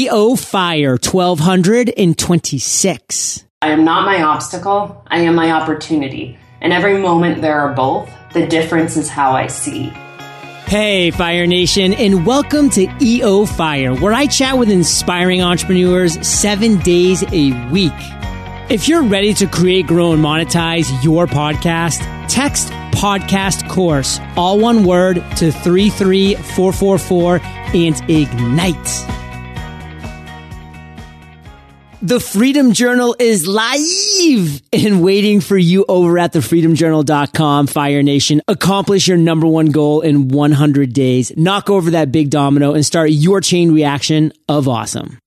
EO Fire 1226. I am not my obstacle, I am my opportunity. And every moment there are both. The difference is how I see. Hey, Fire Nation, and welcome to EO Fire, where I chat with inspiring entrepreneurs seven days a week. If you're ready to create, grow, and monetize your podcast, text podcast course, all one word, to 33444 and ignite. The Freedom Journal is live and waiting for you over at thefreedomjournal.com, Fire Nation. Accomplish your number one goal in 100 days. Knock over that big domino and start your chain reaction of awesome.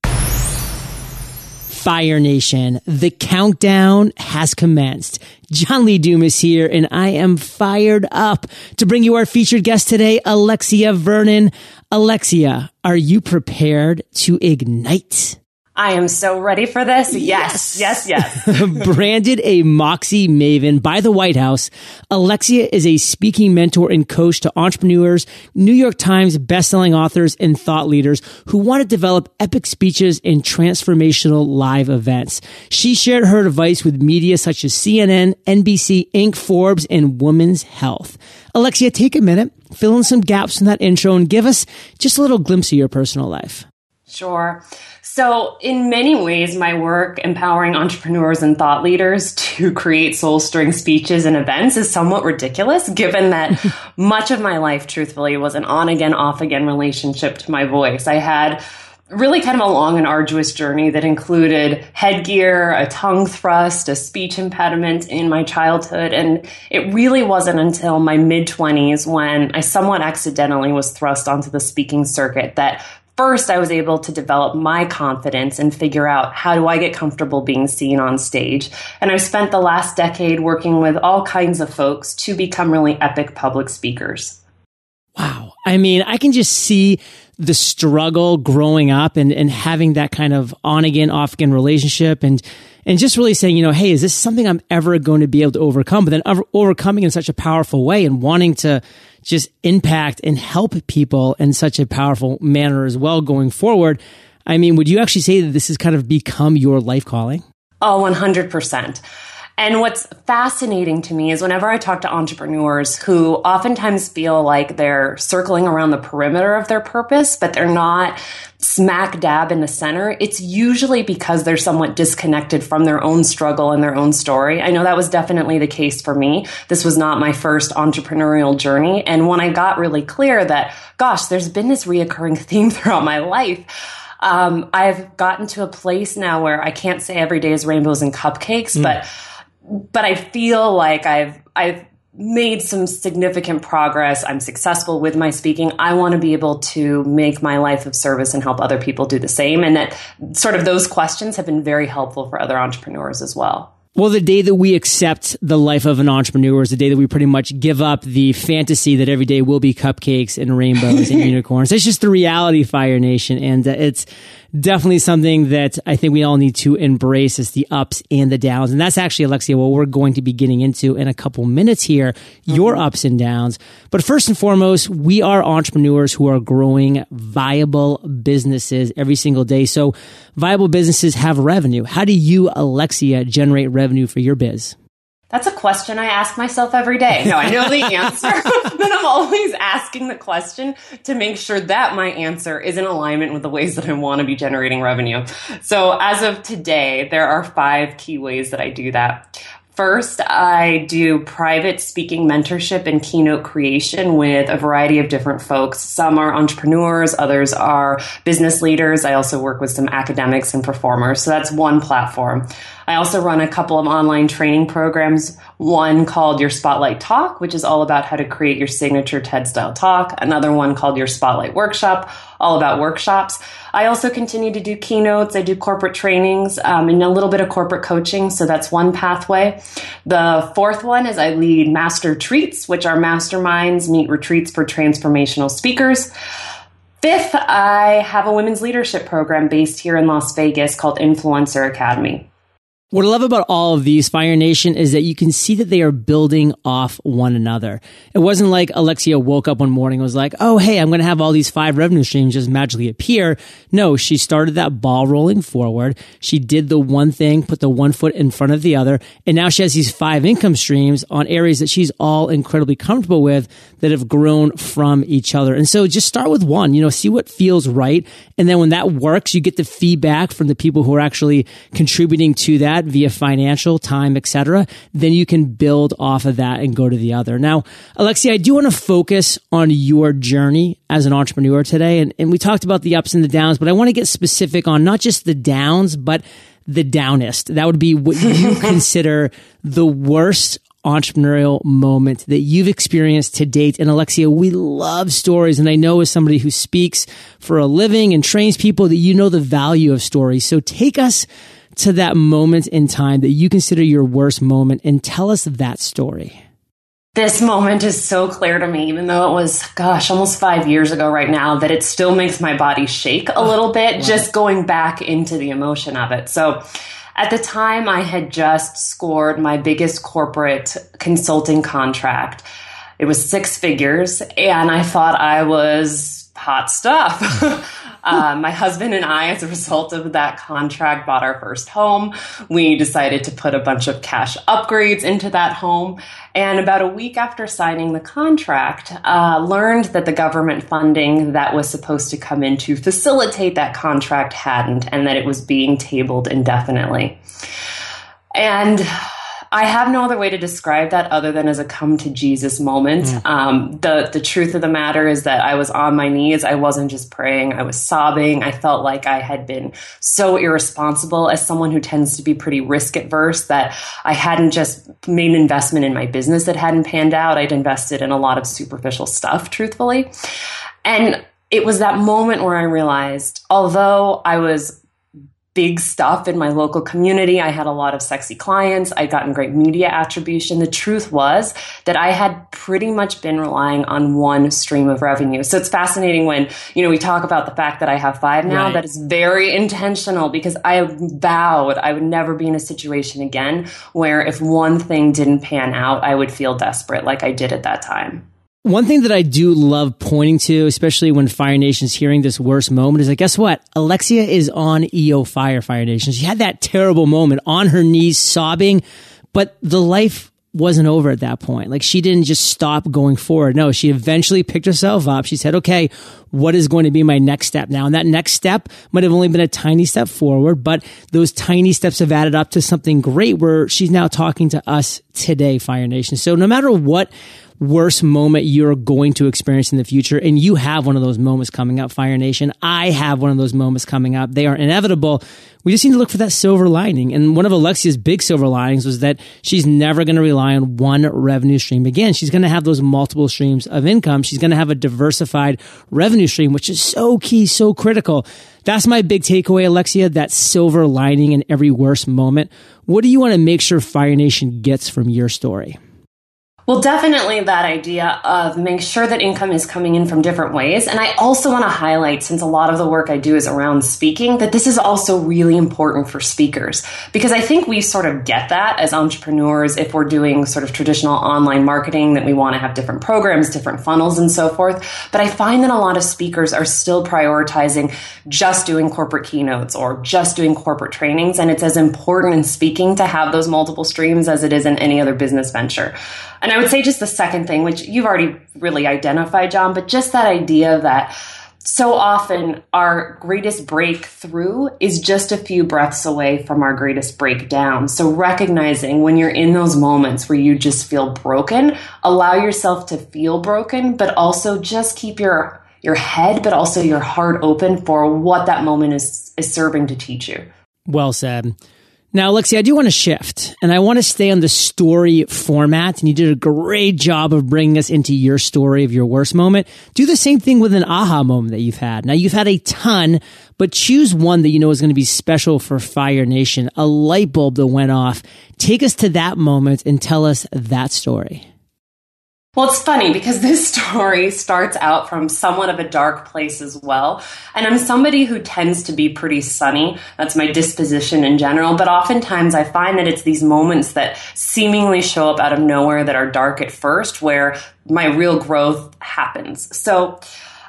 Fire Nation, the countdown has commenced. John Lee Dumas here, and I am fired up to bring you our featured guest today, Alexia Vernon. Alexia, are you prepared to ignite? I am so ready for this. Yes, yes, yes. yes. Branded a Moxie Maven by the White House, Alexia is a speaking mentor and coach to entrepreneurs, New York Times bestselling authors, and thought leaders who want to develop epic speeches and transformational live events. She shared her advice with media such as CNN, NBC, Inc., Forbes, and Women's Health. Alexia, take a minute, fill in some gaps in that intro, and give us just a little glimpse of your personal life. Sure. So, in many ways, my work empowering entrepreneurs and thought leaders to create soul stirring speeches and events is somewhat ridiculous, given that much of my life, truthfully, was an on again, off again relationship to my voice. I had really kind of a long and arduous journey that included headgear, a tongue thrust, a speech impediment in my childhood. And it really wasn't until my mid 20s when I somewhat accidentally was thrust onto the speaking circuit that first I was able to develop my confidence and figure out how do I get comfortable being seen on stage. And I've spent the last decade working with all kinds of folks to become really epic public speakers. Wow. I mean, I can just see the struggle growing up and, and having that kind of on again, off again relationship and, and just really saying, you know, hey, is this something I'm ever going to be able to overcome? But then over, overcoming in such a powerful way and wanting to just impact and help people in such a powerful manner as well going forward. I mean, would you actually say that this has kind of become your life calling? Oh, 100%. And what's fascinating to me is whenever I talk to entrepreneurs who oftentimes feel like they're circling around the perimeter of their purpose, but they're not smack dab in the center, it's usually because they're somewhat disconnected from their own struggle and their own story. I know that was definitely the case for me. This was not my first entrepreneurial journey. And when I got really clear that, gosh, there's been this reoccurring theme throughout my life, um, I've gotten to a place now where I can't say every day is rainbows and cupcakes, mm. but but I feel like I've I've made some significant progress. I'm successful with my speaking. I want to be able to make my life of service and help other people do the same. And that sort of those questions have been very helpful for other entrepreneurs as well. Well, the day that we accept the life of an entrepreneur is the day that we pretty much give up the fantasy that every day will be cupcakes and rainbows and unicorns. It's just the reality, Fire Nation. And uh, it's definitely something that I think we all need to embrace is the ups and the downs. And that's actually, Alexia, what we're going to be getting into in a couple minutes here, your mm-hmm. ups and downs. But first and foremost, we are entrepreneurs who are growing viable businesses every single day. So viable businesses have revenue. How do you, Alexia, generate revenue for your biz? That's a question I ask myself every day. No, I know the answer, but I'm always asking the question to make sure that my answer is in alignment with the ways that I want to be generating revenue. So as of today, there are five key ways that I do that. First, I do private speaking mentorship and keynote creation with a variety of different folks. Some are entrepreneurs, others are business leaders. I also work with some academics and performers. So that's one platform. I also run a couple of online training programs. One called Your Spotlight Talk, which is all about how to create your signature TED style talk. Another one called Your Spotlight Workshop, all about workshops. I also continue to do keynotes. I do corporate trainings um, and a little bit of corporate coaching. So that's one pathway. The fourth one is I lead master treats, which are masterminds meet retreats for transformational speakers. Fifth, I have a women's leadership program based here in Las Vegas called Influencer Academy. What I love about all of these, Fire Nation, is that you can see that they are building off one another. It wasn't like Alexia woke up one morning and was like, oh, hey, I'm going to have all these five revenue streams just magically appear. No, she started that ball rolling forward. She did the one thing, put the one foot in front of the other. And now she has these five income streams on areas that she's all incredibly comfortable with that have grown from each other. And so just start with one, you know, see what feels right. And then when that works, you get the feedback from the people who are actually contributing to that that via financial, time, etc., then you can build off of that and go to the other. Now, Alexia, I do want to focus on your journey as an entrepreneur today. And, and we talked about the ups and the downs, but I want to get specific on not just the downs, but the downest. That would be what you consider the worst entrepreneurial moment that you've experienced to date. And Alexia, we love stories. And I know as somebody who speaks for a living and trains people that you know the value of stories. So take us to that moment in time that you consider your worst moment and tell us that story. This moment is so clear to me, even though it was, gosh, almost five years ago right now, that it still makes my body shake a little bit wow. just going back into the emotion of it. So, at the time, I had just scored my biggest corporate consulting contract. It was six figures, and I thought I was hot stuff. Uh, my husband and I, as a result of that contract, bought our first home. We decided to put a bunch of cash upgrades into that home. And about a week after signing the contract, uh, learned that the government funding that was supposed to come in to facilitate that contract hadn't, and that it was being tabled indefinitely. And I have no other way to describe that other than as a come to Jesus moment. Mm. Um, the the truth of the matter is that I was on my knees. I wasn't just praying. I was sobbing. I felt like I had been so irresponsible as someone who tends to be pretty risk adverse that I hadn't just made an investment in my business that hadn't panned out. I'd invested in a lot of superficial stuff, truthfully, and it was that moment where I realized, although I was big stuff in my local community. I had a lot of sexy clients. I'd gotten great media attribution. The truth was that I had pretty much been relying on one stream of revenue. So it's fascinating when, you know, we talk about the fact that I have five now. Right. That is very intentional because I vowed I would never be in a situation again where if one thing didn't pan out, I would feel desperate like I did at that time. One thing that I do love pointing to, especially when Fire Nation's hearing this worst moment, is that guess what? Alexia is on EO Fire, Fire Nation. She had that terrible moment on her knees sobbing, but the life wasn't over at that point. Like she didn't just stop going forward. No, she eventually picked herself up. She said, okay, what is going to be my next step now? And that next step might have only been a tiny step forward, but those tiny steps have added up to something great where she's now talking to us today, Fire Nation. So no matter what worst moment you're going to experience in the future. And you have one of those moments coming up, Fire Nation. I have one of those moments coming up. They are inevitable. We just need to look for that silver lining. And one of Alexia's big silver linings was that she's never going to rely on one revenue stream again. She's going to have those multiple streams of income. She's going to have a diversified revenue stream, which is so key, so critical. That's my big takeaway, Alexia, that silver lining in every worst moment. What do you want to make sure Fire Nation gets from your story? Well, definitely that idea of make sure that income is coming in from different ways. And I also want to highlight, since a lot of the work I do is around speaking, that this is also really important for speakers. Because I think we sort of get that as entrepreneurs if we're doing sort of traditional online marketing, that we want to have different programs, different funnels, and so forth. But I find that a lot of speakers are still prioritizing just doing corporate keynotes or just doing corporate trainings. And it's as important in speaking to have those multiple streams as it is in any other business venture. And I would say just the second thing, which you've already really identified, John, but just that idea that so often our greatest breakthrough is just a few breaths away from our greatest breakdown. So recognizing when you're in those moments where you just feel broken, allow yourself to feel broken, but also just keep your your head, but also your heart open for what that moment is is serving to teach you. Well said. Now, Alexia, I do want to shift and I want to stay on the story format. And you did a great job of bringing us into your story of your worst moment. Do the same thing with an aha moment that you've had. Now, you've had a ton, but choose one that you know is going to be special for Fire Nation, a light bulb that went off. Take us to that moment and tell us that story. Well, it's funny because this story starts out from somewhat of a dark place as well. And I'm somebody who tends to be pretty sunny. That's my disposition in general. But oftentimes I find that it's these moments that seemingly show up out of nowhere that are dark at first where my real growth happens. So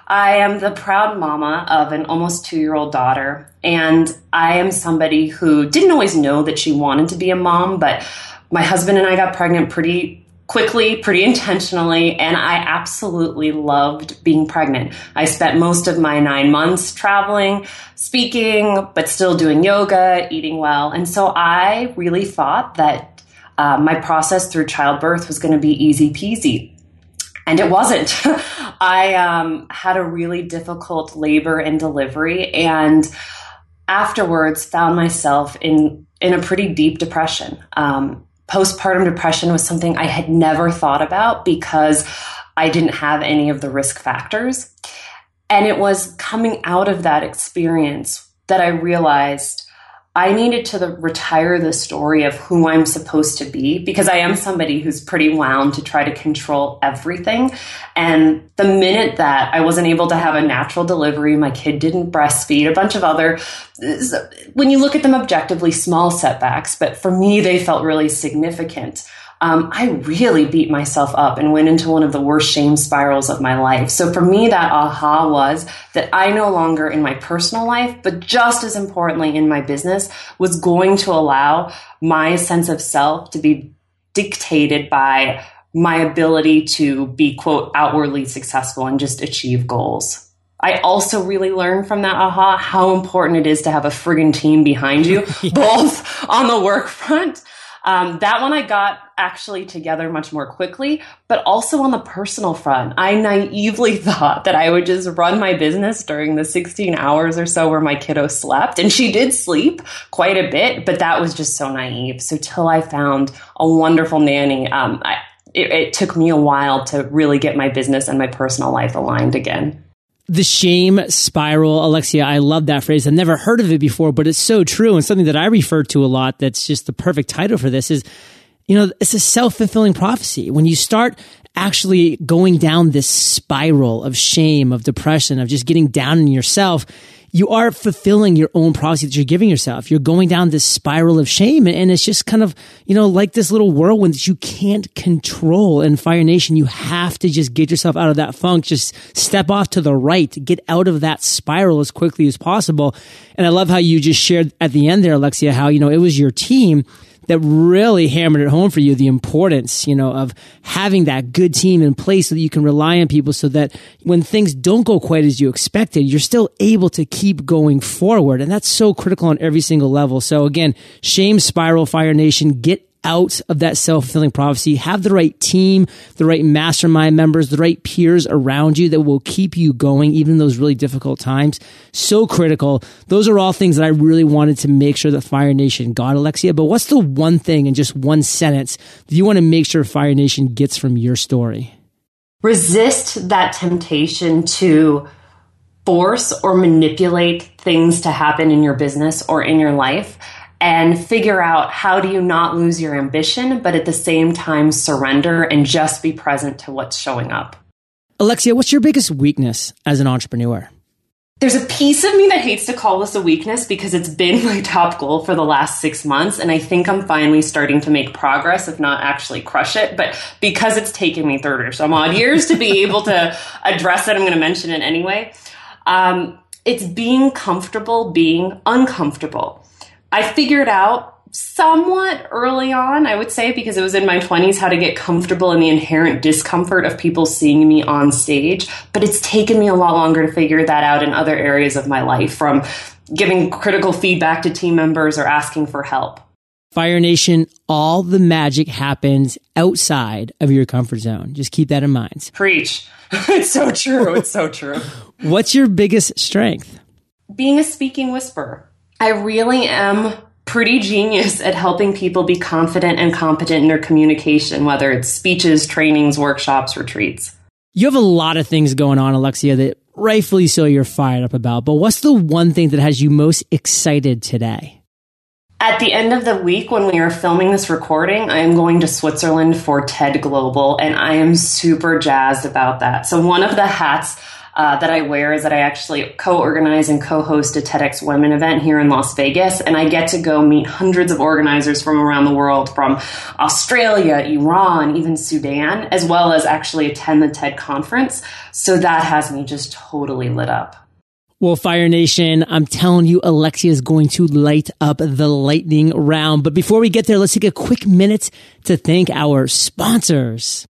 I am the proud mama of an almost two year old daughter. And I am somebody who didn't always know that she wanted to be a mom, but my husband and I got pregnant pretty quickly, pretty intentionally, and I absolutely loved being pregnant. I spent most of my nine months traveling, speaking, but still doing yoga, eating well. And so I really thought that uh, my process through childbirth was going to be easy peasy. And it wasn't. I um, had a really difficult labor and delivery, and afterwards found myself in in a pretty deep depression. Um, postpartum depression was something I had never thought about because I didn't have any of the risk factors. And it was coming out of that experience that I realized I needed to the, retire the story of who I'm supposed to be because I am somebody who's pretty wound to try to control everything. And the minute that I wasn't able to have a natural delivery, my kid didn't breastfeed, a bunch of other, when you look at them objectively, small setbacks, but for me, they felt really significant um, I really beat myself up and went into one of the worst shame spirals of my life. So for me, that aha was that I no longer in my personal life, but just as importantly in my business, was going to allow my sense of self to be dictated by my ability to be quote outwardly successful and just achieve goals. I also really learned from that aha how important it is to have a friggin' team behind you, yeah. both on the work front um, that one I got actually together much more quickly, but also on the personal front. I naively thought that I would just run my business during the 16 hours or so where my kiddo slept. And she did sleep quite a bit, but that was just so naive. So till I found a wonderful nanny, um, I, it, it took me a while to really get my business and my personal life aligned again the shame spiral, Alexia. I love that phrase. I've never heard of it before, but it's so true. And something that I refer to a lot that's just the perfect title for this is, you know, it's a self fulfilling prophecy. When you start actually going down this spiral of shame, of depression, of just getting down in yourself, you are fulfilling your own prophecy that you're giving yourself. You're going down this spiral of shame. And it's just kind of, you know, like this little whirlwind that you can't control. In Fire Nation, you have to just get yourself out of that funk. Just step off to the right, get out of that spiral as quickly as possible. And I love how you just shared at the end there, Alexia, how, you know, it was your team that really hammered it home for you the importance, you know, of having that good team in place so that you can rely on people so that when things don't go quite as you expected, you're still able to keep going forward. And that's so critical on every single level. So again, shame spiral, Fire Nation, get out of that self-fulfilling prophecy. Have the right team, the right mastermind members, the right peers around you that will keep you going even those really difficult times. So critical. Those are all things that I really wanted to make sure that Fire Nation got, Alexia. But what's the one thing in just one sentence that you want to make sure Fire Nation gets from your story? Resist that temptation to force or manipulate things to happen in your business or in your life and figure out how do you not lose your ambition, but at the same time surrender and just be present to what's showing up. Alexia, what's your biggest weakness as an entrepreneur? There's a piece of me that hates to call this a weakness because it's been my top goal for the last six months. And I think I'm finally starting to make progress, if not actually crush it. But because it's taken me 30 or some odd years to be able to address it, I'm going to mention it anyway. Um, it's being comfortable being uncomfortable. I figured out somewhat early on, I would say, because it was in my 20s, how to get comfortable in the inherent discomfort of people seeing me on stage. But it's taken me a lot longer to figure that out in other areas of my life, from giving critical feedback to team members or asking for help. Fire Nation, all the magic happens outside of your comfort zone. Just keep that in mind. Preach. it's so true. It's so true. What's your biggest strength? Being a speaking whisperer. I really am pretty genius at helping people be confident and competent in their communication, whether it's speeches, trainings, workshops, retreats. You have a lot of things going on, Alexia, that rightfully so you're fired up about. But what's the one thing that has you most excited today? At the end of the week, when we are filming this recording, I am going to Switzerland for TED Global, and I am super jazzed about that. So, one of the hats uh, that I wear is that I actually co organize and co host a TEDx Women event here in Las Vegas. And I get to go meet hundreds of organizers from around the world, from Australia, Iran, even Sudan, as well as actually attend the TED conference. So that has me just totally lit up. Well, Fire Nation, I'm telling you, Alexia is going to light up the lightning round. But before we get there, let's take a quick minute to thank our sponsors.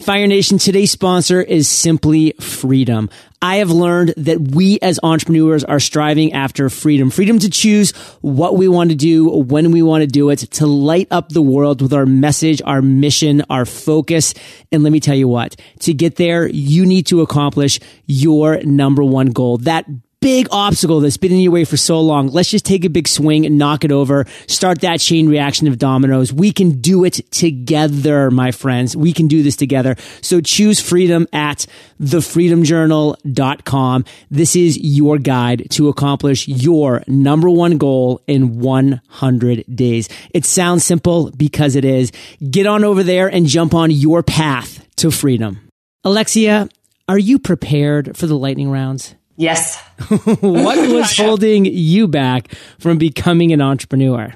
Fire Nation, today's sponsor is simply freedom. I have learned that we as entrepreneurs are striving after freedom, freedom to choose what we want to do, when we want to do it, to light up the world with our message, our mission, our focus. And let me tell you what, to get there, you need to accomplish your number one goal. That big obstacle that's been in your way for so long. Let's just take a big swing and knock it over. Start that chain reaction of dominoes. We can do it together, my friends. We can do this together. So choose freedom at thefreedomjournal.com. This is your guide to accomplish your number one goal in 100 days. It sounds simple because it is. Get on over there and jump on your path to freedom. Alexia, are you prepared for the lightning rounds? Yes. what was holding you back from becoming an entrepreneur?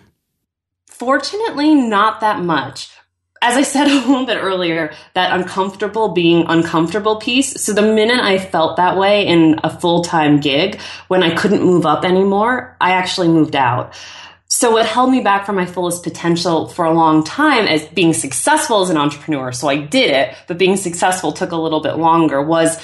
Fortunately, not that much. As I said a little bit earlier, that uncomfortable being uncomfortable piece. So the minute I felt that way in a full time gig, when I couldn't move up anymore, I actually moved out. So what held me back from my fullest potential for a long time as being successful as an entrepreneur, so I did it, but being successful took a little bit longer was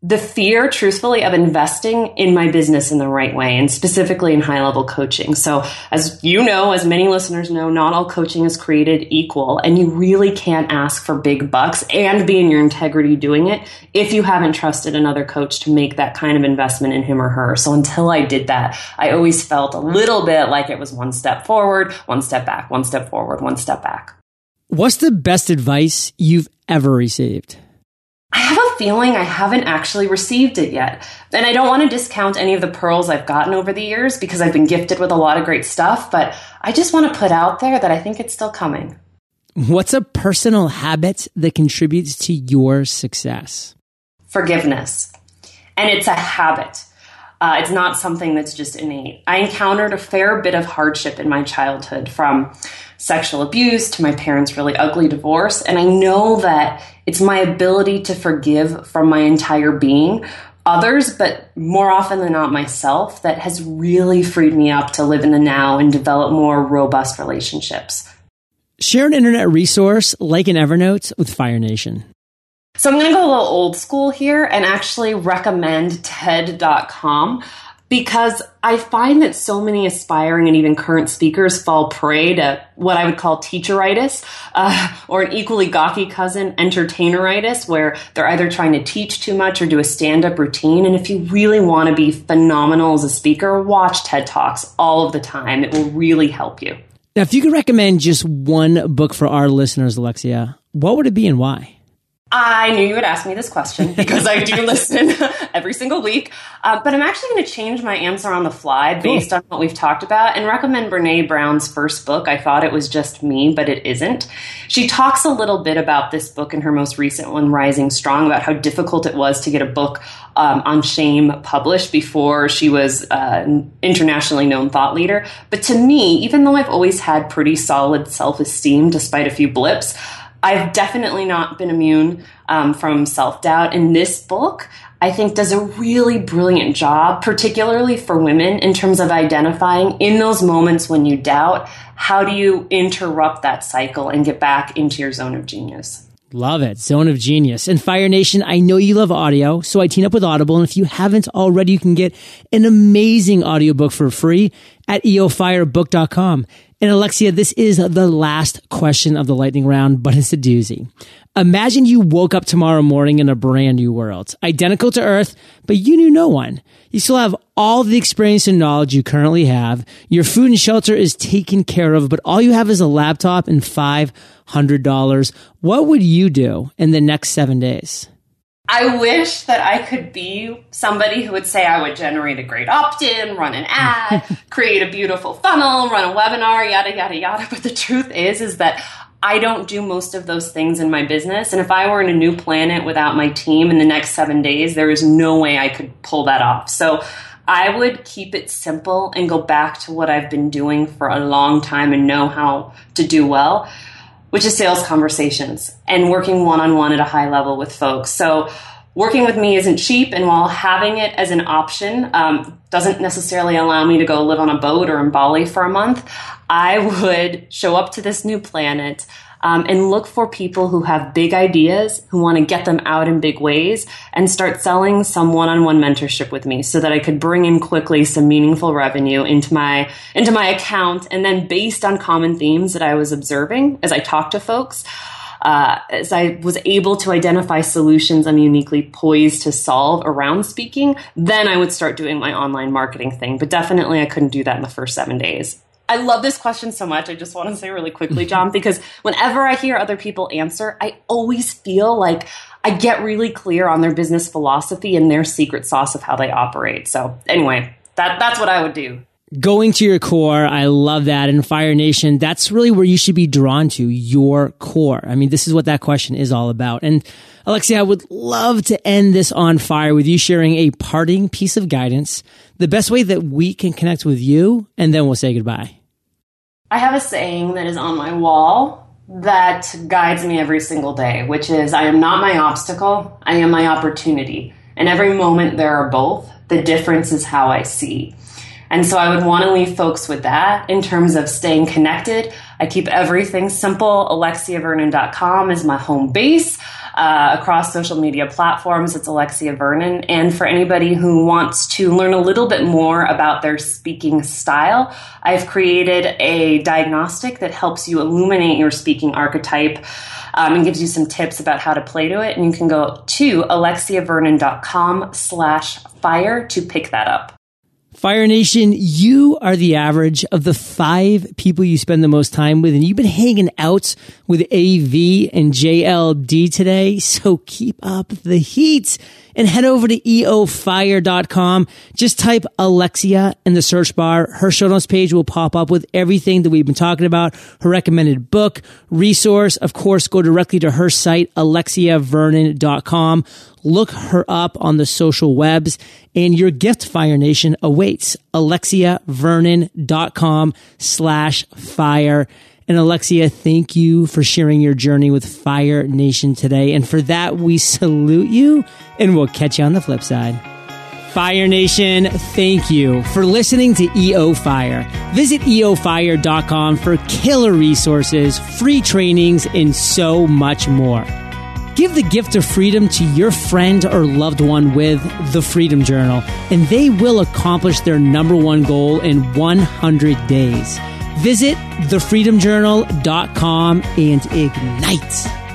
the fear, truthfully, of investing in my business in the right way and specifically in high level coaching. So, as you know, as many listeners know, not all coaching is created equal, and you really can't ask for big bucks and be in your integrity doing it if you haven't trusted another coach to make that kind of investment in him or her. So, until I did that, I always felt a little bit like it was one step forward, one step back, one step forward, one step back. What's the best advice you've ever received? I have a feeling I haven't actually received it yet. And I don't want to discount any of the pearls I've gotten over the years because I've been gifted with a lot of great stuff, but I just want to put out there that I think it's still coming. What's a personal habit that contributes to your success? Forgiveness. And it's a habit. Uh, it's not something that's just innate. I encountered a fair bit of hardship in my childhood from sexual abuse to my parents' really ugly divorce. And I know that it's my ability to forgive from my entire being others, but more often than not myself, that has really freed me up to live in the now and develop more robust relationships. Share an internet resource like an Evernote with Fire Nation. So I'm going to go a little old school here and actually recommend TED.com because I find that so many aspiring and even current speakers fall prey to what I would call teacheritis, uh, or an equally gawky cousin, entertaineritis, where they're either trying to teach too much or do a stand up routine. And if you really want to be phenomenal as a speaker, watch TED Talks all of the time. It will really help you. Now, if you could recommend just one book for our listeners, Alexia, what would it be and why? I knew you would ask me this question because I do listen every single week. Uh, but I'm actually going to change my answer on the fly based cool. on what we've talked about and recommend Brene Brown's first book. I thought it was just me, but it isn't. She talks a little bit about this book in her most recent one, Rising Strong, about how difficult it was to get a book um, on shame published before she was uh, an internationally known thought leader. But to me, even though I've always had pretty solid self esteem despite a few blips, I've definitely not been immune um, from self doubt. And this book, I think, does a really brilliant job, particularly for women, in terms of identifying in those moments when you doubt, how do you interrupt that cycle and get back into your zone of genius? Love it. Zone of Genius. And Fire Nation, I know you love audio, so I team up with Audible. And if you haven't already, you can get an amazing audiobook for free at eofirebook.com. And Alexia, this is the last question of the lightning round, but it's a doozy. Imagine you woke up tomorrow morning in a brand new world, identical to Earth, but you knew no one. You still have all the experience and knowledge you currently have. Your food and shelter is taken care of, but all you have is a laptop and $500. What would you do in the next seven days? I wish that I could be somebody who would say I would generate a great opt in, run an ad, create a beautiful funnel, run a webinar, yada, yada, yada. But the truth is, is that I don't do most of those things in my business. And if I were in a new planet without my team in the next seven days, there is no way I could pull that off. So I would keep it simple and go back to what I've been doing for a long time and know how to do well which is sales conversations and working one on one at a high level with folks. So, working with me isn't cheap, and while having it as an option um, doesn't necessarily allow me to go live on a boat or in Bali for a month, I would show up to this new planet um, and look for people who have big ideas, who want to get them out in big ways, and start selling some one-on-one mentorship with me, so that I could bring in quickly some meaningful revenue into my into my account, and then based on common themes that I was observing as I talked to folks. Uh, as I was able to identify solutions I'm uniquely poised to solve around speaking, then I would start doing my online marketing thing. But definitely, I couldn't do that in the first seven days. I love this question so much. I just want to say really quickly, John, mm-hmm. because whenever I hear other people answer, I always feel like I get really clear on their business philosophy and their secret sauce of how they operate. So, anyway, that, that's what I would do. Going to your core, I love that. And Fire Nation, that's really where you should be drawn to your core. I mean, this is what that question is all about. And Alexia, I would love to end this on fire with you sharing a parting piece of guidance, the best way that we can connect with you, and then we'll say goodbye. I have a saying that is on my wall that guides me every single day, which is I am not my obstacle, I am my opportunity. And every moment there are both. The difference is how I see. And so I would want to leave folks with that in terms of staying connected. I keep everything simple. AlexiaVernon.com is my home base uh, across social media platforms. It's Alexia Vernon. And for anybody who wants to learn a little bit more about their speaking style, I've created a diagnostic that helps you illuminate your speaking archetype. Um, and gives you some tips about how to play to it. And you can go to alexiavernon.com slash fire to pick that up. Fire Nation, you are the average of the five people you spend the most time with, and you've been hanging out with AV and JLD today. So keep up the heat and head over to eofire.com. Just type Alexia in the search bar. Her show notes page will pop up with everything that we've been talking about, her recommended book, resource. Of course, go directly to her site, alexiavernon.com. Look her up on the social webs and your gift Fire Nation awaits. alexiavernon.com slash fire. And Alexia, thank you for sharing your journey with Fire Nation today. And for that, we salute you and we'll catch you on the flip side. Fire Nation, thank you for listening to EO Fire. Visit eofire.com for killer resources, free trainings, and so much more. Give the gift of freedom to your friend or loved one with the Freedom Journal, and they will accomplish their number one goal in 100 days. Visit thefreedomjournal.com and ignite.